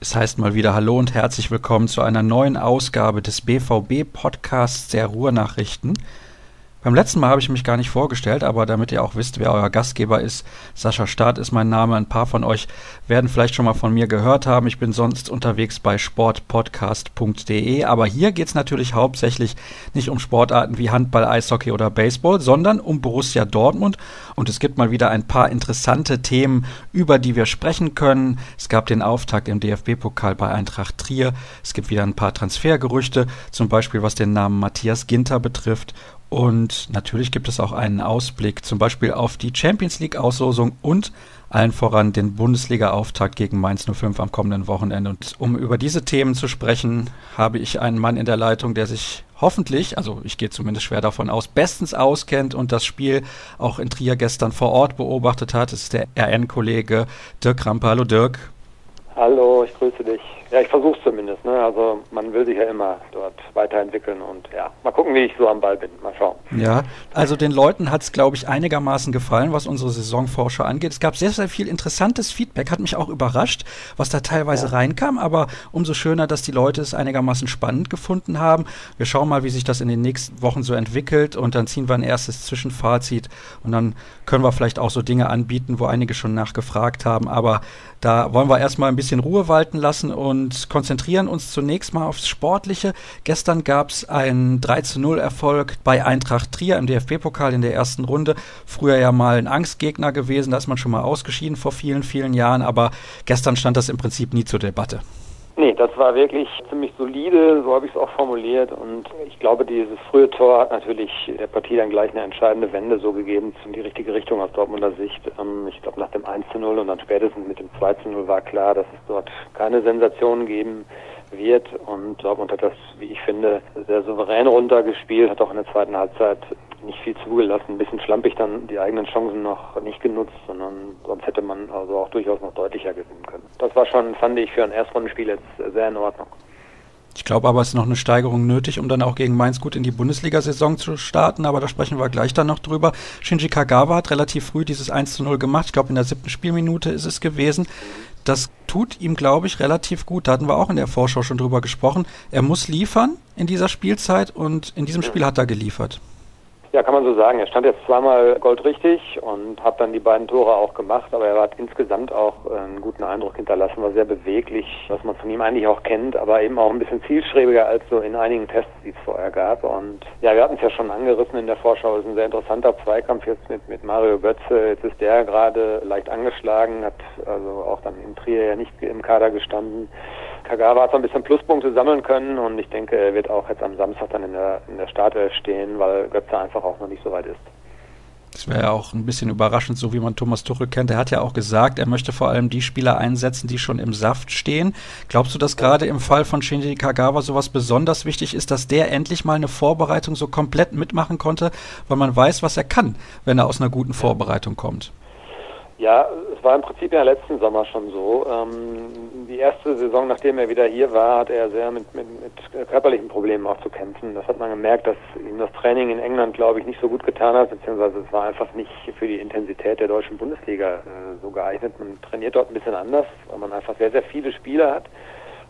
Es heißt mal wieder Hallo und herzlich willkommen zu einer neuen Ausgabe des BVB-Podcasts der Ruhrnachrichten. Beim letzten Mal habe ich mich gar nicht vorgestellt, aber damit ihr auch wisst, wer euer Gastgeber ist, Sascha Staat ist mein Name. Ein paar von euch werden vielleicht schon mal von mir gehört haben. Ich bin sonst unterwegs bei sportpodcast.de, aber hier geht es natürlich hauptsächlich nicht um Sportarten wie Handball, Eishockey oder Baseball, sondern um Borussia Dortmund. Und es gibt mal wieder ein paar interessante Themen, über die wir sprechen können. Es gab den Auftakt im DFB-Pokal bei Eintracht Trier. Es gibt wieder ein paar Transfergerüchte, zum Beispiel was den Namen Matthias Ginter betrifft. Und natürlich gibt es auch einen Ausblick, zum Beispiel auf die Champions League-Auslosung und allen voran den Bundesliga-Auftakt gegen Mainz 05 am kommenden Wochenende. Und um über diese Themen zu sprechen, habe ich einen Mann in der Leitung, der sich hoffentlich, also ich gehe zumindest schwer davon aus, bestens auskennt und das Spiel auch in Trier gestern vor Ort beobachtet hat. Das ist der RN-Kollege Dirk Rampe. Hallo Dirk. Hallo, ich grüße dich. Ja, ich versuche es zumindest. Ne? Also man will sich ja immer dort weiterentwickeln und ja, mal gucken, wie ich so am Ball bin. Mal schauen. Ja, also den Leuten hat es, glaube ich, einigermaßen gefallen, was unsere Saisonvorschau angeht. Es gab sehr, sehr viel interessantes Feedback, hat mich auch überrascht, was da teilweise ja. reinkam, aber umso schöner, dass die Leute es einigermaßen spannend gefunden haben. Wir schauen mal, wie sich das in den nächsten Wochen so entwickelt und dann ziehen wir ein erstes Zwischenfazit und dann können wir vielleicht auch so Dinge anbieten, wo einige schon nachgefragt haben, aber da wollen wir erstmal ein bisschen Ruhe walten lassen und und konzentrieren uns zunächst mal aufs Sportliche. Gestern gab es einen 3 zu 0 Erfolg bei Eintracht Trier im DFB-Pokal in der ersten Runde. Früher ja mal ein Angstgegner gewesen, da ist man schon mal ausgeschieden vor vielen, vielen Jahren, aber gestern stand das im Prinzip nie zur Debatte. Nee, das war wirklich ziemlich solide, so habe ich es auch formuliert. Und ich glaube, dieses frühe Tor hat natürlich der Partie dann gleich eine entscheidende Wende so gegeben in die richtige Richtung aus Dortmunder Sicht. Ähm, ich glaube, nach dem 1 zu 0 und dann spätestens mit dem 2 zu 0 war klar, dass es dort keine Sensationen geben wird. Und Dortmund hat das, wie ich finde, sehr souverän runtergespielt, hat auch in der zweiten Halbzeit nicht viel zugelassen, ein bisschen schlampig dann die eigenen Chancen noch nicht genutzt, sondern sonst hätte man also auch durchaus noch deutlicher gewinnen können. Das war schon, fand ich, für ein Erstrundenspiel jetzt sehr in Ordnung. Ich glaube aber, es ist noch eine Steigerung nötig, um dann auch gegen Mainz gut in die Bundesliga-Saison zu starten, aber da sprechen wir gleich dann noch drüber. Shinji Kagawa hat relativ früh dieses 1 zu 0 gemacht. Ich glaube, in der siebten Spielminute ist es gewesen. Das tut ihm, glaube ich, relativ gut. Da hatten wir auch in der Vorschau schon drüber gesprochen. Er muss liefern in dieser Spielzeit und in diesem Spiel hat er geliefert. Ja, kann man so sagen. Er stand jetzt zweimal goldrichtig und hat dann die beiden Tore auch gemacht, aber er hat insgesamt auch einen guten Eindruck hinterlassen, war sehr beweglich, was man von ihm eigentlich auch kennt, aber eben auch ein bisschen zielstrebiger als so in einigen Tests, die es vorher gab. Und ja, wir hatten es ja schon angerissen in der Vorschau, es ist ein sehr interessanter Zweikampf jetzt mit, mit Mario Götze. Jetzt ist der gerade leicht angeschlagen, hat also auch dann in Trier ja nicht im Kader gestanden. Kagawa hat so ein bisschen Pluspunkte sammeln können und ich denke, er wird auch jetzt am Samstag dann in der, in der Startelf stehen, weil Götze einfach auch noch nicht so weit ist. Das wäre ja auch ein bisschen überraschend, so wie man Thomas Tuchel kennt. Er hat ja auch gesagt, er möchte vor allem die Spieler einsetzen, die schon im Saft stehen. Glaubst du, dass gerade im Fall von Shinji Kagawa sowas besonders wichtig ist, dass der endlich mal eine Vorbereitung so komplett mitmachen konnte, weil man weiß, was er kann, wenn er aus einer guten Vorbereitung kommt? Ja, es war im Prinzip ja letzten Sommer schon so. Ähm, die erste Saison, nachdem er wieder hier war, hat er sehr mit, mit, mit körperlichen Problemen auch zu kämpfen. Das hat man gemerkt, dass ihm das Training in England, glaube ich, nicht so gut getan hat, beziehungsweise es war einfach nicht für die Intensität der deutschen Bundesliga äh, so geeignet. Man trainiert dort ein bisschen anders, weil man einfach sehr, sehr viele Spieler hat.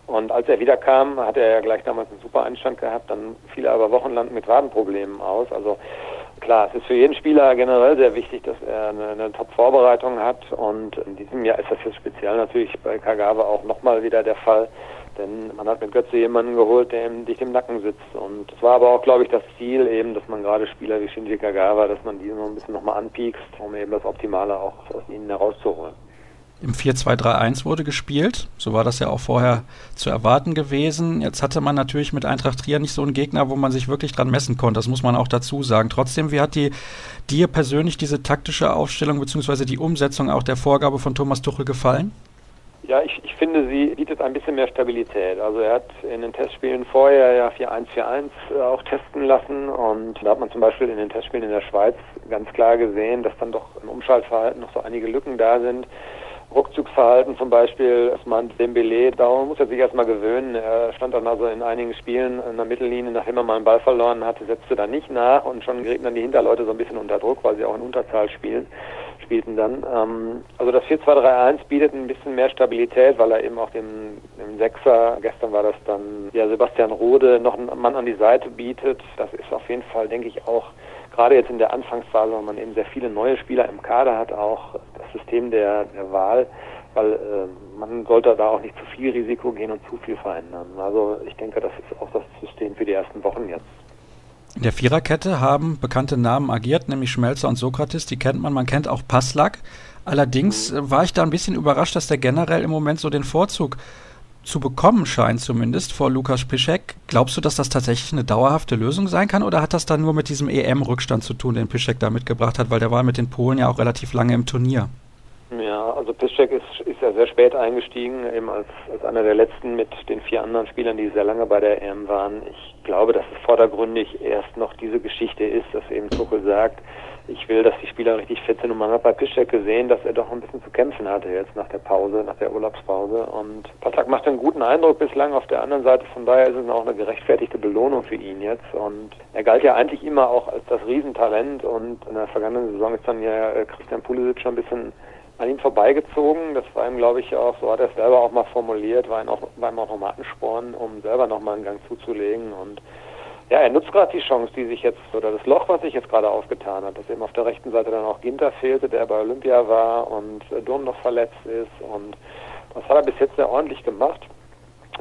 Und als er wiederkam, hat er ja gleich damals einen super Einstand gehabt, dann fiel er aber wochenlang mit Wadenproblemen aus. Also Klar, es ist für jeden Spieler generell sehr wichtig, dass er eine, eine Top-Vorbereitung hat und in diesem Jahr ist das jetzt speziell natürlich bei Kagawa auch nochmal wieder der Fall, denn man hat mit Götze jemanden geholt, der ihm dicht im Nacken sitzt und es war aber auch, glaube ich, das Ziel eben, dass man gerade Spieler wie Shinji Kagawa, dass man die noch ein bisschen nochmal anpiekst, um eben das Optimale auch aus ihnen herauszuholen. Im 4-2-3-1 wurde gespielt. So war das ja auch vorher zu erwarten gewesen. Jetzt hatte man natürlich mit Eintracht Trier nicht so einen Gegner, wo man sich wirklich dran messen konnte. Das muss man auch dazu sagen. Trotzdem, wie hat die, dir persönlich diese taktische Aufstellung bzw. die Umsetzung auch der Vorgabe von Thomas Tuchel gefallen? Ja, ich, ich finde, sie bietet ein bisschen mehr Stabilität. Also er hat in den Testspielen vorher ja 4-1-4-1 äh, auch testen lassen und da hat man zum Beispiel in den Testspielen in der Schweiz ganz klar gesehen, dass dann doch im Umschaltverhalten noch so einige Lücken da sind. Rückzugsverhalten zum Beispiel, Osman Dembele, da muss er sich erstmal gewöhnen. Er stand dann also in einigen Spielen in der Mittellinie, nachdem er mal einen Ball verloren hatte, setzte dann nicht nach und schon gerieten dann die Hinterleute so ein bisschen unter Druck, weil sie auch in Unterzahl spielen. spielten dann. Ähm, also das 4-2-3-1 bietet ein bisschen mehr Stabilität, weil er eben auch dem, dem Sechser, gestern war das dann ja Sebastian Rode, noch einen Mann an die Seite bietet. Das ist auf jeden Fall, denke ich, auch gerade jetzt in der Anfangsphase, wo man eben sehr viele neue Spieler im Kader hat, auch das System der, der Wahl, weil äh, man sollte da auch nicht zu viel Risiko gehen und zu viel verändern. Also ich denke, das ist auch das System für die ersten Wochen jetzt. In der Viererkette haben bekannte Namen agiert, nämlich Schmelzer und Sokrates, die kennt man, man kennt auch Passlack. Allerdings mhm. war ich da ein bisschen überrascht, dass der generell im Moment so den Vorzug zu bekommen scheint, zumindest vor Lukas Piszek. Glaubst du, dass das tatsächlich eine dauerhafte Lösung sein kann oder hat das dann nur mit diesem EM-Rückstand zu tun, den Piszek da mitgebracht hat, weil der war mit den Polen ja auch relativ lange im Turnier? Ja, also Piszczek ist, ist ja sehr spät eingestiegen, eben als, als einer der letzten mit den vier anderen Spielern, die sehr lange bei der EM waren. Ich glaube, dass es vordergründig erst noch diese Geschichte ist, dass eben Tuchel sagt, ich will, dass die Spieler richtig fit sind. Und man hat bei Piszczek gesehen, dass er doch ein bisschen zu kämpfen hatte jetzt nach der Pause, nach der Urlaubspause. Und Patak macht einen guten Eindruck bislang auf der anderen Seite, von daher ist es auch eine gerechtfertigte Belohnung für ihn jetzt. Und er galt ja eigentlich immer auch als das Riesentalent. Und in der vergangenen Saison ist dann ja Christian Pulisic schon ein bisschen an ihm vorbeigezogen. Das war ihm, glaube ich, auch, so hat er es selber auch mal formuliert, war ihm auch, war ihm auch nochmal anspornen, um selber nochmal einen Gang zuzulegen. Und ja, er nutzt gerade die Chance, die sich jetzt, oder das Loch, was sich jetzt gerade aufgetan hat, dass eben auf der rechten Seite dann auch Ginter fehlte, der bei Olympia war und Durm noch verletzt ist. Und das hat er bis jetzt sehr ordentlich gemacht.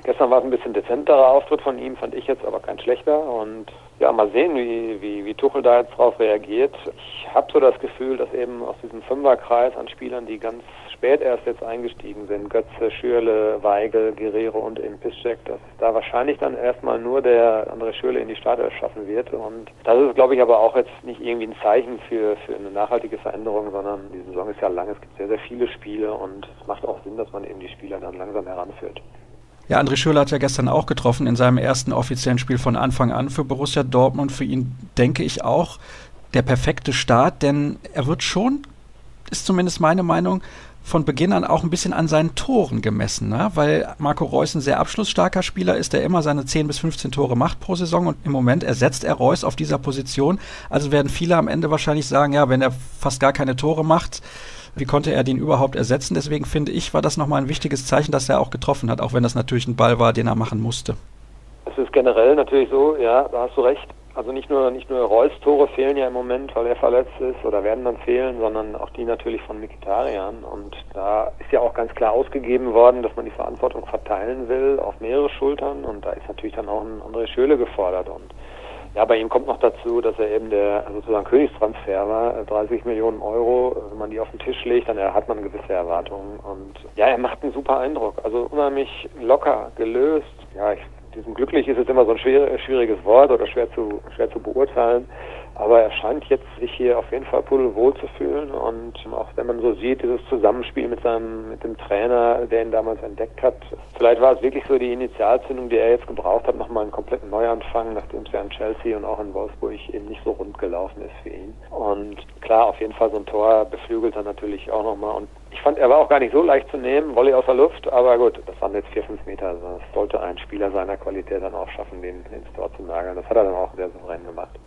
Gestern war es ein bisschen dezenterer Auftritt von ihm, fand ich jetzt aber kein schlechter. Und ja, mal sehen, wie, wie, wie Tuchel da jetzt drauf reagiert. Ich habe so das Gefühl, dass eben aus diesem Fünferkreis an Spielern, die ganz spät erst jetzt eingestiegen sind, Götze, Schürle, Weigel, Guerrero und eben Piszczek, dass da wahrscheinlich dann erstmal nur der André Schürle in die Startelf schaffen wird. Und das ist, glaube ich, aber auch jetzt nicht irgendwie ein Zeichen für, für eine nachhaltige Veränderung, sondern die Saison ist ja lang, es gibt sehr, sehr viele Spiele und es macht auch Sinn, dass man eben die Spieler dann langsam heranführt. Ja, André Schürrle hat ja gestern auch getroffen in seinem ersten offiziellen Spiel von Anfang an für Borussia Dortmund. Für ihn denke ich auch der perfekte Start, denn er wird schon, ist zumindest meine Meinung, von Beginn an auch ein bisschen an seinen Toren gemessen, ne? weil Marco Reus ein sehr abschlussstarker Spieler ist, der immer seine 10 bis 15 Tore macht pro Saison und im Moment ersetzt er Reus auf dieser Position. Also werden viele am Ende wahrscheinlich sagen, ja, wenn er fast gar keine Tore macht, wie konnte er den überhaupt ersetzen? Deswegen finde ich, war das nochmal ein wichtiges Zeichen, dass er auch getroffen hat, auch wenn das natürlich ein Ball war, den er machen musste. Es ist generell natürlich so, ja, da hast du recht. Also nicht nur nicht nur Reus Tore fehlen ja im Moment, weil er verletzt ist oder werden dann fehlen, sondern auch die natürlich von Mikitarian. Und da ist ja auch ganz klar ausgegeben worden, dass man die Verantwortung verteilen will auf mehrere Schultern. Und da ist natürlich dann auch ein André Schöle gefordert. Und ja, bei ihm kommt noch dazu, dass er eben der sozusagen Königstransfer war, 30 äh, Millionen Euro. Wenn man die auf den Tisch legt, dann hat man gewisse Erwartungen. Und ja, er macht einen super Eindruck. Also unheimlich locker, gelöst. Ja, ich, diesem glücklich ist jetzt immer so ein schwieriges Wort oder schwer zu, schwer zu beurteilen. Aber er scheint jetzt sich hier auf jeden Fall pudelwohl zu fühlen und auch wenn man so sieht, dieses Zusammenspiel mit seinem, mit dem Trainer, der ihn damals entdeckt hat, vielleicht war es wirklich so die Initialzündung, die er jetzt gebraucht hat, nochmal einen kompletten Neuanfang, nachdem es ja in Chelsea und auch in Wolfsburg eben nicht so rund gelaufen ist für ihn. Und klar, auf jeden Fall so ein Tor beflügelt er natürlich auch nochmal und ich fand, er war auch gar nicht so leicht zu nehmen, Volley aus der Luft, aber gut, das waren jetzt vier, fünf Meter. Also das sollte ein Spieler seiner Qualität dann auch schaffen, den ins Tor zu nageln. Das hat er dann auch sehr souverän gemacht.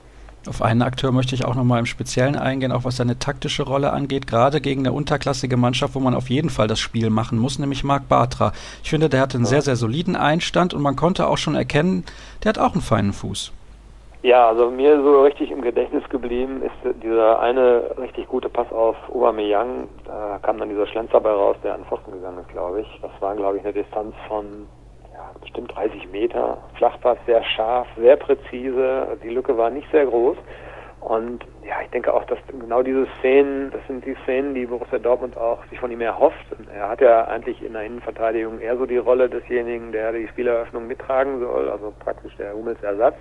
Auf einen Akteur möchte ich auch nochmal im Speziellen eingehen, auch was seine taktische Rolle angeht, gerade gegen eine unterklassige Mannschaft, wo man auf jeden Fall das Spiel machen muss, nämlich Marc Bartra. Ich finde, der hatte einen sehr, sehr soliden Einstand und man konnte auch schon erkennen, der hat auch einen feinen Fuß. Ja, also mir so richtig im Gedächtnis geblieben ist dieser eine richtig gute Pass auf Aubameyang. Da kam dann dieser Schlenzer bei raus, der an Pfosten gegangen ist, glaube ich. Das war, glaube ich, eine Distanz von bestimmt 30 Meter. Flachpass sehr scharf, sehr präzise. Die Lücke war nicht sehr groß. Und ja, ich denke auch, dass genau diese Szenen, das sind die Szenen, die Borussia Dortmund auch sich von ihm erhofft. Er hat ja eigentlich in der Innenverteidigung eher so die Rolle desjenigen, der die Spieleröffnung mittragen soll, also praktisch der Hummels Ersatz.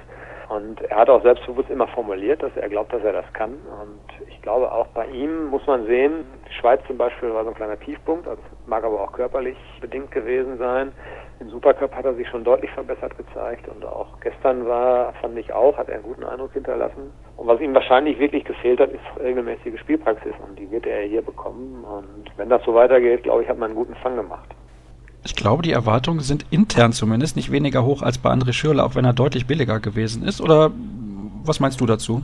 Und er hat auch selbstbewusst immer formuliert, dass er glaubt, dass er das kann. Und ich glaube auch bei ihm muss man sehen, die Schweiz zum Beispiel war so ein kleiner Tiefpunkt, also mag aber auch körperlich bedingt gewesen sein. Im Supercup hat er sich schon deutlich verbessert gezeigt und auch gestern war, fand ich auch, hat er einen guten Eindruck hinterlassen. Und was ihm wahrscheinlich wirklich gefehlt hat, ist regelmäßige Spielpraxis und die wird er hier bekommen. Und wenn das so weitergeht, glaube ich, hat man einen guten Fang gemacht. Ich glaube, die Erwartungen sind intern zumindest nicht weniger hoch als bei André Schürrle, auch wenn er deutlich billiger gewesen ist. Oder was meinst du dazu?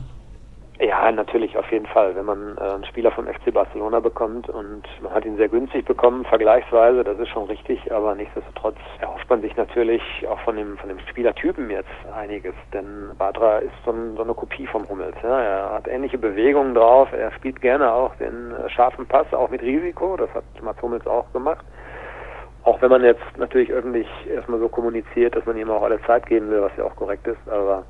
Ja, natürlich, auf jeden Fall. Wenn man äh, einen Spieler vom FC Barcelona bekommt und man hat ihn sehr günstig bekommen, vergleichsweise, das ist schon richtig, aber nichtsdestotrotz erhofft man sich natürlich auch von dem, von dem Spielertypen jetzt einiges, denn Badra ist so, ein, so eine Kopie vom Hummels. Ja. Er hat ähnliche Bewegungen drauf, er spielt gerne auch den äh, scharfen Pass, auch mit Risiko, das hat Mats Hummels auch gemacht. Auch wenn man jetzt natürlich irgendwie erstmal so kommuniziert, dass man ihm auch alle Zeit geben will, was ja auch korrekt ist, aber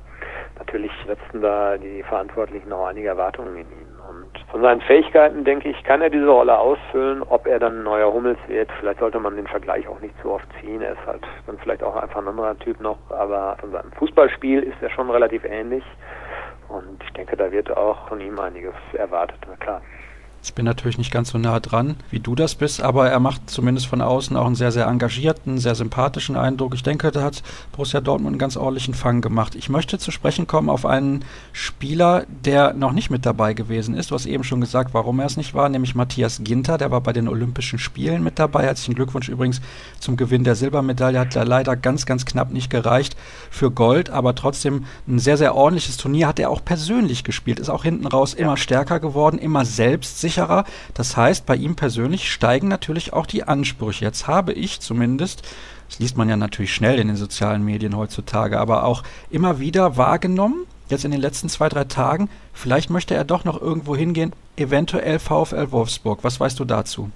natürlich setzen da die Verantwortlichen auch einige Erwartungen in ihn. Und von seinen Fähigkeiten, denke ich, kann er diese Rolle ausfüllen. Ob er dann ein neuer Hummels wird, vielleicht sollte man den Vergleich auch nicht zu oft ziehen. Er ist halt dann vielleicht auch einfach ein anderer Typ noch, aber von seinem Fußballspiel ist er schon relativ ähnlich. Und ich denke, da wird auch von ihm einiges erwartet, na klar. Ich bin natürlich nicht ganz so nah dran, wie du das bist, aber er macht zumindest von außen auch einen sehr, sehr engagierten, sehr sympathischen Eindruck. Ich denke, da hat Borussia Dortmund einen ganz ordentlichen Fang gemacht. Ich möchte zu sprechen kommen auf einen Spieler, der noch nicht mit dabei gewesen ist. Du hast eben schon gesagt, warum er es nicht war, nämlich Matthias Ginter. Der war bei den Olympischen Spielen mit dabei. Herzlichen Glückwunsch übrigens zum Gewinn der Silbermedaille. Hat leider ganz, ganz knapp nicht gereicht für Gold, aber trotzdem ein sehr, sehr ordentliches Turnier hat er auch persönlich gespielt. Ist auch hinten raus immer stärker geworden, immer selbstsicher sicherer. Das heißt, bei ihm persönlich steigen natürlich auch die Ansprüche. Jetzt habe ich zumindest das liest man ja natürlich schnell in den sozialen Medien heutzutage, aber auch immer wieder wahrgenommen, jetzt in den letzten zwei, drei Tagen, vielleicht möchte er doch noch irgendwo hingehen, eventuell VfL Wolfsburg. Was weißt du dazu?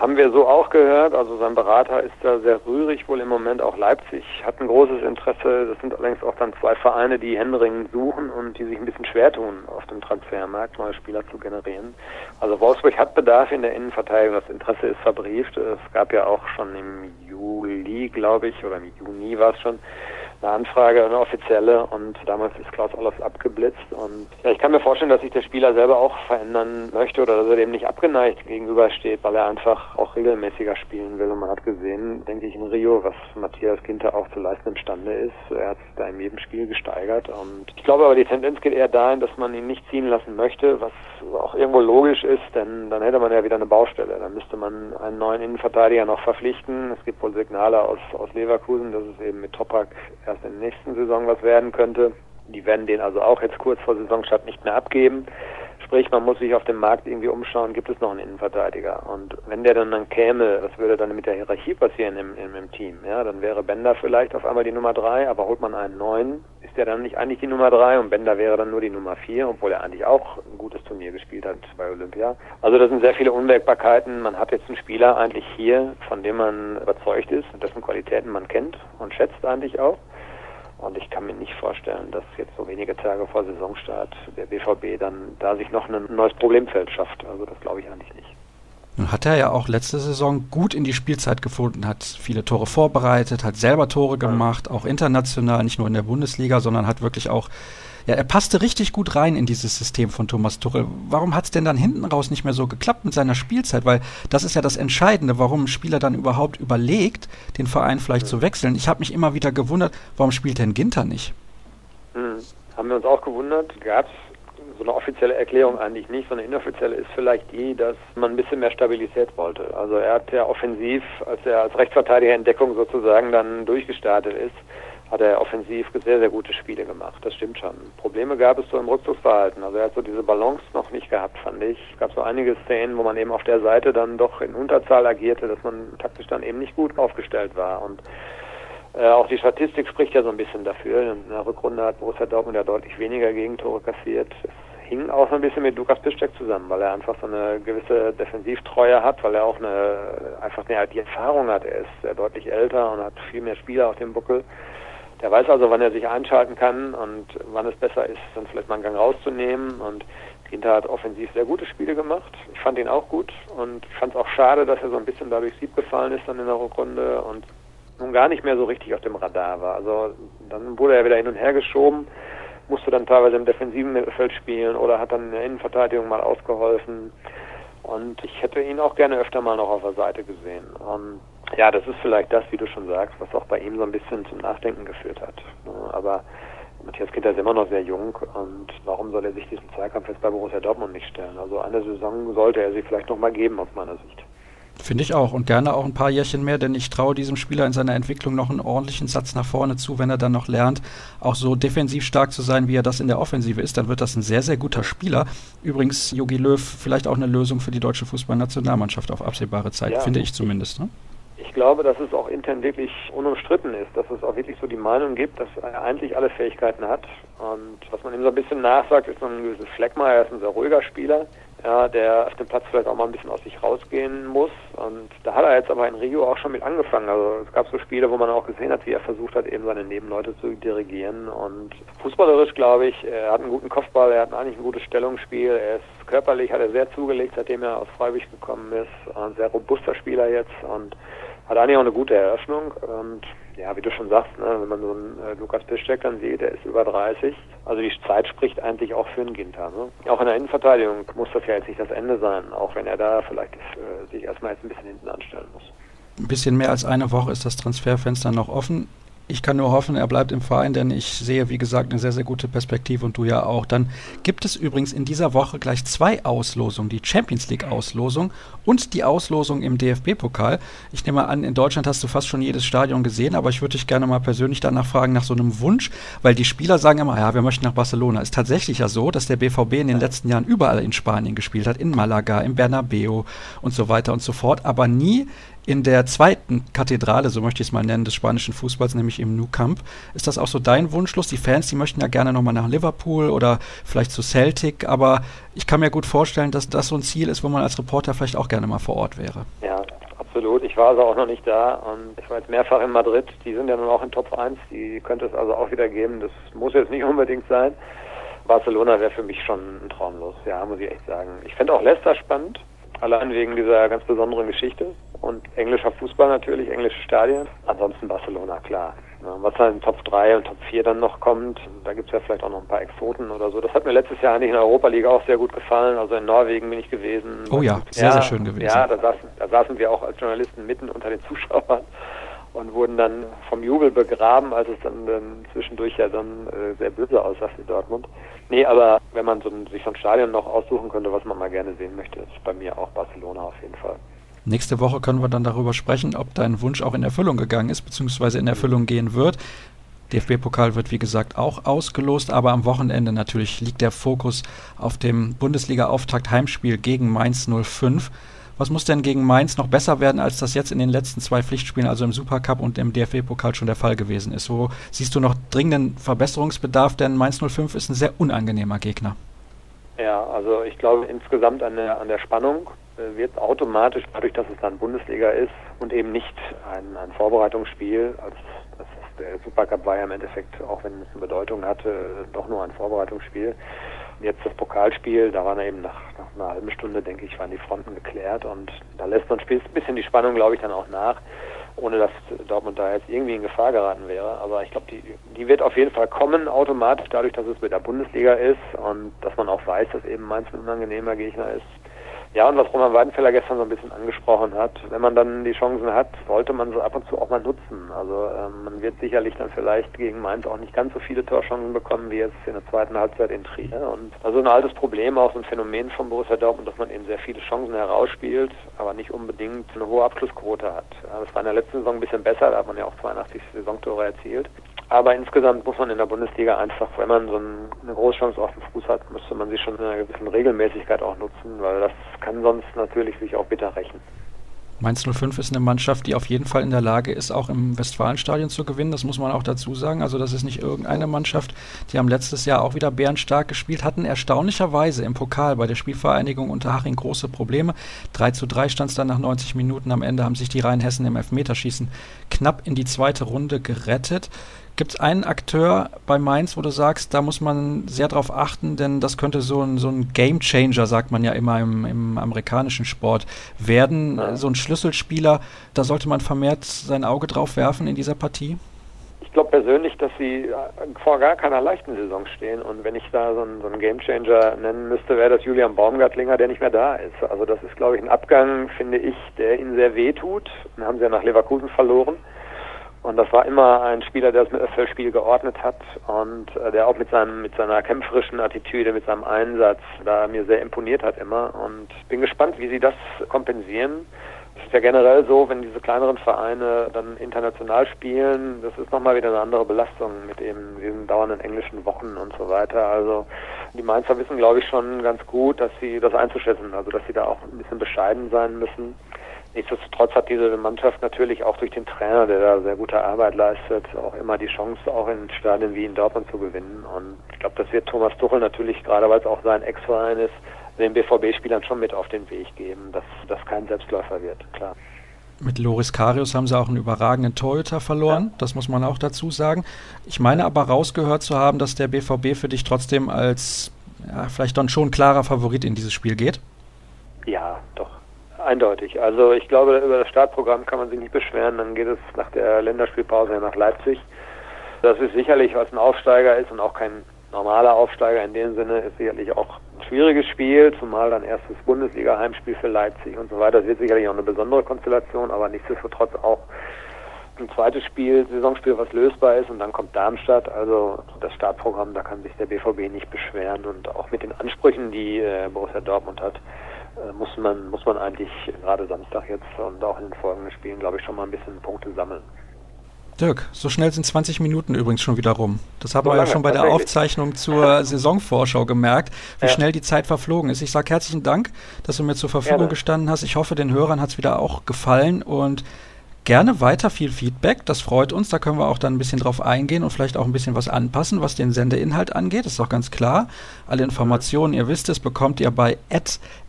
Haben wir so auch gehört. Also sein Berater ist da sehr rührig, wohl im Moment auch Leipzig hat ein großes Interesse. Das sind allerdings auch dann zwei Vereine, die händeringend suchen und die sich ein bisschen schwer tun, auf dem Transfermarkt neue Spieler zu generieren. Also Wolfsburg hat Bedarf in der Innenverteidigung. Das Interesse ist verbrieft. Es gab ja auch schon im Juli, glaube ich, oder im Juni war es schon, eine Anfrage, eine offizielle und damals ist Klaus Allofs abgeblitzt und ja, ich kann mir vorstellen, dass sich der Spieler selber auch verändern möchte oder dass er dem nicht abgeneigt gegenübersteht, weil er einfach auch regelmäßiger spielen will und man hat gesehen, denke ich, in Rio, was Matthias Ginter auch zu leisten imstande ist. Er hat sich da in jedem Spiel gesteigert und ich glaube aber die Tendenz geht eher dahin, dass man ihn nicht ziehen lassen möchte, was auch irgendwo logisch ist, denn dann hätte man ja wieder eine Baustelle. Dann müsste man einen neuen Innenverteidiger noch verpflichten. Es gibt wohl Signale aus, aus Leverkusen, dass es eben mit Topak erst in der nächsten Saison was werden könnte. Die werden den also auch jetzt kurz vor Saisonstart nicht mehr abgeben. Sprich, man muss sich auf dem Markt irgendwie umschauen, gibt es noch einen Innenverteidiger? Und wenn der dann dann käme, was würde dann mit der Hierarchie passieren im, im, im Team? Ja, dann wäre Bender vielleicht auf einmal die Nummer drei, aber holt man einen neuen, ist der dann nicht eigentlich die Nummer drei und Bender wäre dann nur die Nummer vier, obwohl er eigentlich auch ein gutes Turnier gespielt hat bei Olympia. Also das sind sehr viele Unwägbarkeiten. Man hat jetzt einen Spieler eigentlich hier, von dem man überzeugt ist, dessen Qualitäten man kennt und schätzt eigentlich auch. Und ich kann mir nicht vorstellen, dass jetzt so wenige Tage vor Saisonstart der BVB dann da sich noch ein neues Problemfeld schafft. Also das glaube ich eigentlich nicht. Nun hat er ja auch letzte Saison gut in die Spielzeit gefunden, hat viele Tore vorbereitet, hat selber Tore gemacht, auch international, nicht nur in der Bundesliga, sondern hat wirklich auch ja, er passte richtig gut rein in dieses System von Thomas Tuchel. Warum hat es denn dann hinten raus nicht mehr so geklappt mit seiner Spielzeit? Weil das ist ja das Entscheidende, warum ein Spieler dann überhaupt überlegt, den Verein vielleicht zu wechseln. Ich habe mich immer wieder gewundert, warum spielt denn Ginter nicht? Hm. Haben wir uns auch gewundert. Gab es so eine offizielle Erklärung eigentlich nicht, sondern inoffizielle ist vielleicht die, dass man ein bisschen mehr Stabilität wollte. Also er hat ja offensiv, als er als Rechtsverteidiger in Deckung sozusagen dann durchgestartet ist, hat er offensiv sehr, sehr gute Spiele gemacht. Das stimmt schon. Probleme gab es so im Rückzugsverhalten. Also er hat so diese Balance noch nicht gehabt, fand ich. Es gab so einige Szenen, wo man eben auf der Seite dann doch in Unterzahl agierte, dass man taktisch dann eben nicht gut aufgestellt war. Und äh, auch die Statistik spricht ja so ein bisschen dafür. In der Rückrunde hat Borussia Dortmund ja deutlich weniger Gegentore kassiert. Es hing auch so ein bisschen mit Lukas Piszczek zusammen, weil er einfach so eine gewisse Defensivtreue hat, weil er auch eine einfach eine, die Erfahrung hat. Er ist sehr deutlich älter und hat viel mehr Spieler auf dem Buckel. Der weiß also, wann er sich einschalten kann und wann es besser ist, dann vielleicht mal einen Gang rauszunehmen. Und Ginter hat offensiv sehr gute Spiele gemacht. Ich fand ihn auch gut und ich fand es auch schade, dass er so ein bisschen dadurch Sieb gefallen ist dann in der Rückrunde und nun gar nicht mehr so richtig auf dem Radar war. Also dann wurde er wieder hin und her geschoben, musste dann teilweise im defensiven Mittelfeld spielen oder hat dann in der Innenverteidigung mal ausgeholfen. Und ich hätte ihn auch gerne öfter mal noch auf der Seite gesehen. Und ja, das ist vielleicht das, wie du schon sagst, was auch bei ihm so ein bisschen zum Nachdenken geführt hat. Aber Matthias Ginter ist immer noch sehr jung und warum soll er sich diesen Zweikampf jetzt bei Borussia Dortmund nicht stellen? Also eine Saison sollte er sich vielleicht noch mal geben aus meiner Sicht. Finde ich auch und gerne auch ein paar Jährchen mehr, denn ich traue diesem Spieler in seiner Entwicklung noch einen ordentlichen Satz nach vorne zu, wenn er dann noch lernt, auch so defensiv stark zu sein, wie er das in der Offensive ist, dann wird das ein sehr, sehr guter Spieler. Übrigens, Jogi Löw vielleicht auch eine Lösung für die deutsche Fußballnationalmannschaft auf absehbare Zeit, ja. finde ich zumindest. Ne? Ich glaube, dass es auch intern wirklich unumstritten ist, dass es auch wirklich so die Meinung gibt, dass er eigentlich alle Fähigkeiten hat. Und was man ihm so ein bisschen nachsagt, ist so ein gewisses Fleckmeier, er ist ein sehr ruhiger Spieler ja, der auf dem Platz vielleicht auch mal ein bisschen aus sich rausgehen muss. Und da hat er jetzt aber in Rio auch schon mit angefangen. Also es gab so Spiele, wo man auch gesehen hat, wie er versucht hat, eben seine Nebenleute zu dirigieren. Und fußballerisch, glaube ich, er hat einen guten Kopfball, er hat eigentlich ein gutes Stellungsspiel, er ist körperlich, hat er sehr zugelegt, seitdem er aus Freiburg gekommen ist. Ein sehr robuster Spieler jetzt und hat eigentlich auch eine gute Eröffnung. Und ja, wie du schon sagst, ne, wenn man so einen äh, Lukas Piszczek dann sieht, der ist über 30. Also die Zeit spricht eigentlich auch für einen Ginter. Ne? Auch in der Innenverteidigung muss das ja jetzt nicht das Ende sein, auch wenn er da vielleicht äh, sich erstmal jetzt ein bisschen hinten anstellen muss. Ein bisschen mehr als eine Woche ist das Transferfenster noch offen. Ich kann nur hoffen, er bleibt im Verein, denn ich sehe, wie gesagt, eine sehr, sehr gute Perspektive und du ja auch. Dann gibt es übrigens in dieser Woche gleich zwei Auslosungen, die Champions League-Auslosung und die Auslosung im DFB-Pokal. Ich nehme an, in Deutschland hast du fast schon jedes Stadion gesehen, aber ich würde dich gerne mal persönlich danach fragen, nach so einem Wunsch, weil die Spieler sagen immer, ja, wir möchten nach Barcelona. Ist tatsächlich ja so, dass der BVB in den letzten Jahren überall in Spanien gespielt hat, in Malaga, im Bernabeu und so weiter und so fort, aber nie in der zweiten Kathedrale, so möchte ich es mal nennen, des spanischen Fußballs, nämlich im Nou Camp. Ist das auch so dein Wunschlos? Die Fans, die möchten ja gerne nochmal nach Liverpool oder vielleicht zu Celtic, aber ich kann mir gut vorstellen, dass das so ein Ziel ist, wo man als Reporter vielleicht auch gerne mal vor Ort wäre. Ja, absolut. Ich war also auch noch nicht da und ich war jetzt mehrfach in Madrid. Die sind ja nun auch in Top 1. Die könnte es also auch wieder geben. Das muss jetzt nicht unbedingt sein. Barcelona wäre für mich schon ein Traumlos, ja, muss ich echt sagen. Ich fände auch Leicester spannend, allein wegen dieser ganz besonderen Geschichte und englischer Fußball natürlich, englische Stadien. Ansonsten Barcelona, klar. Was dann in Top 3 und Top 4 dann noch kommt, da gibt es ja vielleicht auch noch ein paar Exoten oder so. Das hat mir letztes Jahr eigentlich in der Europa League auch sehr gut gefallen. Also in Norwegen bin ich gewesen. Oh ja, sehr, ja, sehr schön gewesen. Ja, da saßen, da saßen wir auch als Journalisten mitten unter den Zuschauern und wurden dann vom Jubel begraben, als es dann, dann zwischendurch ja dann äh, sehr böse aussah in Dortmund. Nee, aber wenn man so ein, sich so ein Stadion noch aussuchen könnte, was man mal gerne sehen möchte, ist bei mir auch Barcelona auf jeden Fall. Nächste Woche können wir dann darüber sprechen, ob dein Wunsch auch in Erfüllung gegangen ist, beziehungsweise in Erfüllung gehen wird. DFB-Pokal wird wie gesagt auch ausgelost, aber am Wochenende natürlich liegt der Fokus auf dem Bundesliga-Auftakt-Heimspiel gegen Mainz 05. Was muss denn gegen Mainz noch besser werden, als das jetzt in den letzten zwei Pflichtspielen, also im Supercup und im DFB-Pokal schon der Fall gewesen ist? Wo siehst du noch dringenden Verbesserungsbedarf? Denn Mainz 05 ist ein sehr unangenehmer Gegner. Ja, also ich glaube insgesamt an der, an der Spannung äh, wird automatisch, dadurch, dass es dann Bundesliga ist und eben nicht ein, ein Vorbereitungsspiel, als das der Supercup war ja im Endeffekt, auch wenn es eine Bedeutung hatte, doch nur ein Vorbereitungsspiel. Jetzt das Pokalspiel, da waren eben nach, nach einer halben Stunde, denke ich, waren die Fronten geklärt und da lässt man ein bisschen die Spannung, glaube ich, dann auch nach, ohne dass Dortmund da jetzt irgendwie in Gefahr geraten wäre. Aber ich glaube, die, die wird auf jeden Fall kommen, automatisch, dadurch, dass es mit der Bundesliga ist und dass man auch weiß, dass eben Mainz ein unangenehmer Gegner ist. Ja, und was Roman Weidenfeller gestern so ein bisschen angesprochen hat, wenn man dann die Chancen hat, sollte man sie ab und zu auch mal nutzen. Also ähm, man wird sicherlich dann vielleicht gegen Mainz auch nicht ganz so viele Torchancen bekommen wie jetzt in der zweiten Halbzeit in Trier. Und also ein altes Problem, auch so ein Phänomen von Borussia Dortmund, dass man eben sehr viele Chancen herausspielt, aber nicht unbedingt eine hohe Abschlussquote hat. Das war in der letzten Saison ein bisschen besser, da hat man ja auch 82 Saisontore erzielt. Aber insgesamt muss man in der Bundesliga einfach, wenn man so eine Großchance auf dem Fuß hat, müsste man sie schon in einer gewissen Regelmäßigkeit auch nutzen, weil das kann sonst natürlich sich auch bitter rächen. Mainz 05 ist eine Mannschaft, die auf jeden Fall in der Lage ist, auch im Westfalenstadion zu gewinnen. Das muss man auch dazu sagen. Also das ist nicht irgendeine Mannschaft. Die haben letztes Jahr auch wieder bärenstark gespielt, hatten erstaunlicherweise im Pokal bei der Spielvereinigung Unterhaching große Probleme. 3 zu 3 stand es dann nach 90 Minuten. Am Ende haben sich die Rheinhessen im Elfmeterschießen knapp in die zweite Runde gerettet. Gibt es einen Akteur bei Mainz, wo du sagst, da muss man sehr drauf achten, denn das könnte so ein, so ein Game Changer, sagt man ja immer im, im amerikanischen Sport, werden. Ja. So ein Schlüsselspieler, da sollte man vermehrt sein Auge drauf werfen in dieser Partie? Ich glaube persönlich, dass sie äh, vor gar keiner leichten Saison stehen. Und wenn ich da so einen, so einen Gamechanger nennen müsste, wäre das Julian Baumgartlinger, der nicht mehr da ist. Also das ist, glaube ich, ein Abgang, finde ich, der ihnen sehr weh tut. Den haben sie ja nach Leverkusen verloren. Und das war immer ein Spieler, der das Spiel geordnet hat und äh, der auch mit seinem mit seiner kämpferischen Attitüde, mit seinem Einsatz da mir sehr imponiert hat immer. Und bin gespannt, wie sie das kompensieren. Es ist ja generell so, wenn diese kleineren Vereine dann international spielen, das ist nochmal wieder eine andere Belastung mit eben diesen dauernden englischen Wochen und so weiter. Also die Mainzer wissen, glaube ich, schon ganz gut, dass sie das einzuschätzen, also dass sie da auch ein bisschen bescheiden sein müssen. Nichtsdestotrotz hat diese Mannschaft natürlich auch durch den Trainer, der da sehr gute Arbeit leistet, auch immer die Chance, auch in Stadien wie in Dortmund zu gewinnen. Und ich glaube, das wird Thomas Tuchel natürlich, gerade weil es auch sein Ex-Verein ist, den BVB-Spielern schon mit auf den Weg geben, dass das kein Selbstläufer wird, klar. Mit Loris Karius haben sie auch einen überragenden Torhüter verloren, ja. das muss man auch dazu sagen. Ich meine aber rausgehört zu haben, dass der BVB für dich trotzdem als ja, vielleicht dann schon klarer Favorit in dieses Spiel geht. Eindeutig. Also ich glaube, über das Startprogramm kann man sich nicht beschweren. Dann geht es nach der Länderspielpause nach Leipzig. Das ist sicherlich, was ein Aufsteiger ist und auch kein normaler Aufsteiger in dem Sinne, ist sicherlich auch ein schwieriges Spiel, zumal dann erstes Bundesliga-Heimspiel für Leipzig und so weiter. Das wird sicherlich auch eine besondere Konstellation, aber nichtsdestotrotz auch ein zweites Spiel, Saisonspiel, was lösbar ist und dann kommt Darmstadt. Also das Startprogramm, da kann sich der BVB nicht beschweren und auch mit den Ansprüchen, die äh, Borussia Dortmund hat, muss man muss man eigentlich gerade Samstag jetzt und auch in den folgenden Spielen, glaube ich, schon mal ein bisschen Punkte sammeln. Dirk, so schnell sind 20 Minuten übrigens schon wieder rum. Das haben so wir ja schon bei der Aufzeichnung zur Saisonvorschau gemerkt, wie ja. schnell die Zeit verflogen ist. Ich sage herzlichen Dank, dass du mir zur Verfügung Gerne. gestanden hast. Ich hoffe, den Hörern hat es wieder auch gefallen und gerne weiter viel Feedback. Das freut uns. Da können wir auch dann ein bisschen drauf eingehen und vielleicht auch ein bisschen was anpassen, was den Sendeinhalt angeht. Das ist doch ganz klar. Alle Informationen, ihr wisst es, bekommt ihr bei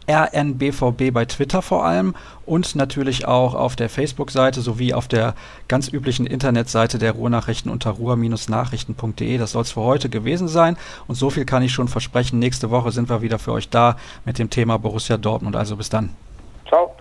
rnbvb bei Twitter vor allem und natürlich auch auf der Facebook-Seite sowie auf der ganz üblichen Internetseite der Ruhrnachrichten unter ruhr-nachrichten.de. Das soll es für heute gewesen sein und so viel kann ich schon versprechen. Nächste Woche sind wir wieder für euch da mit dem Thema Borussia Dortmund. Also bis dann. Ciao.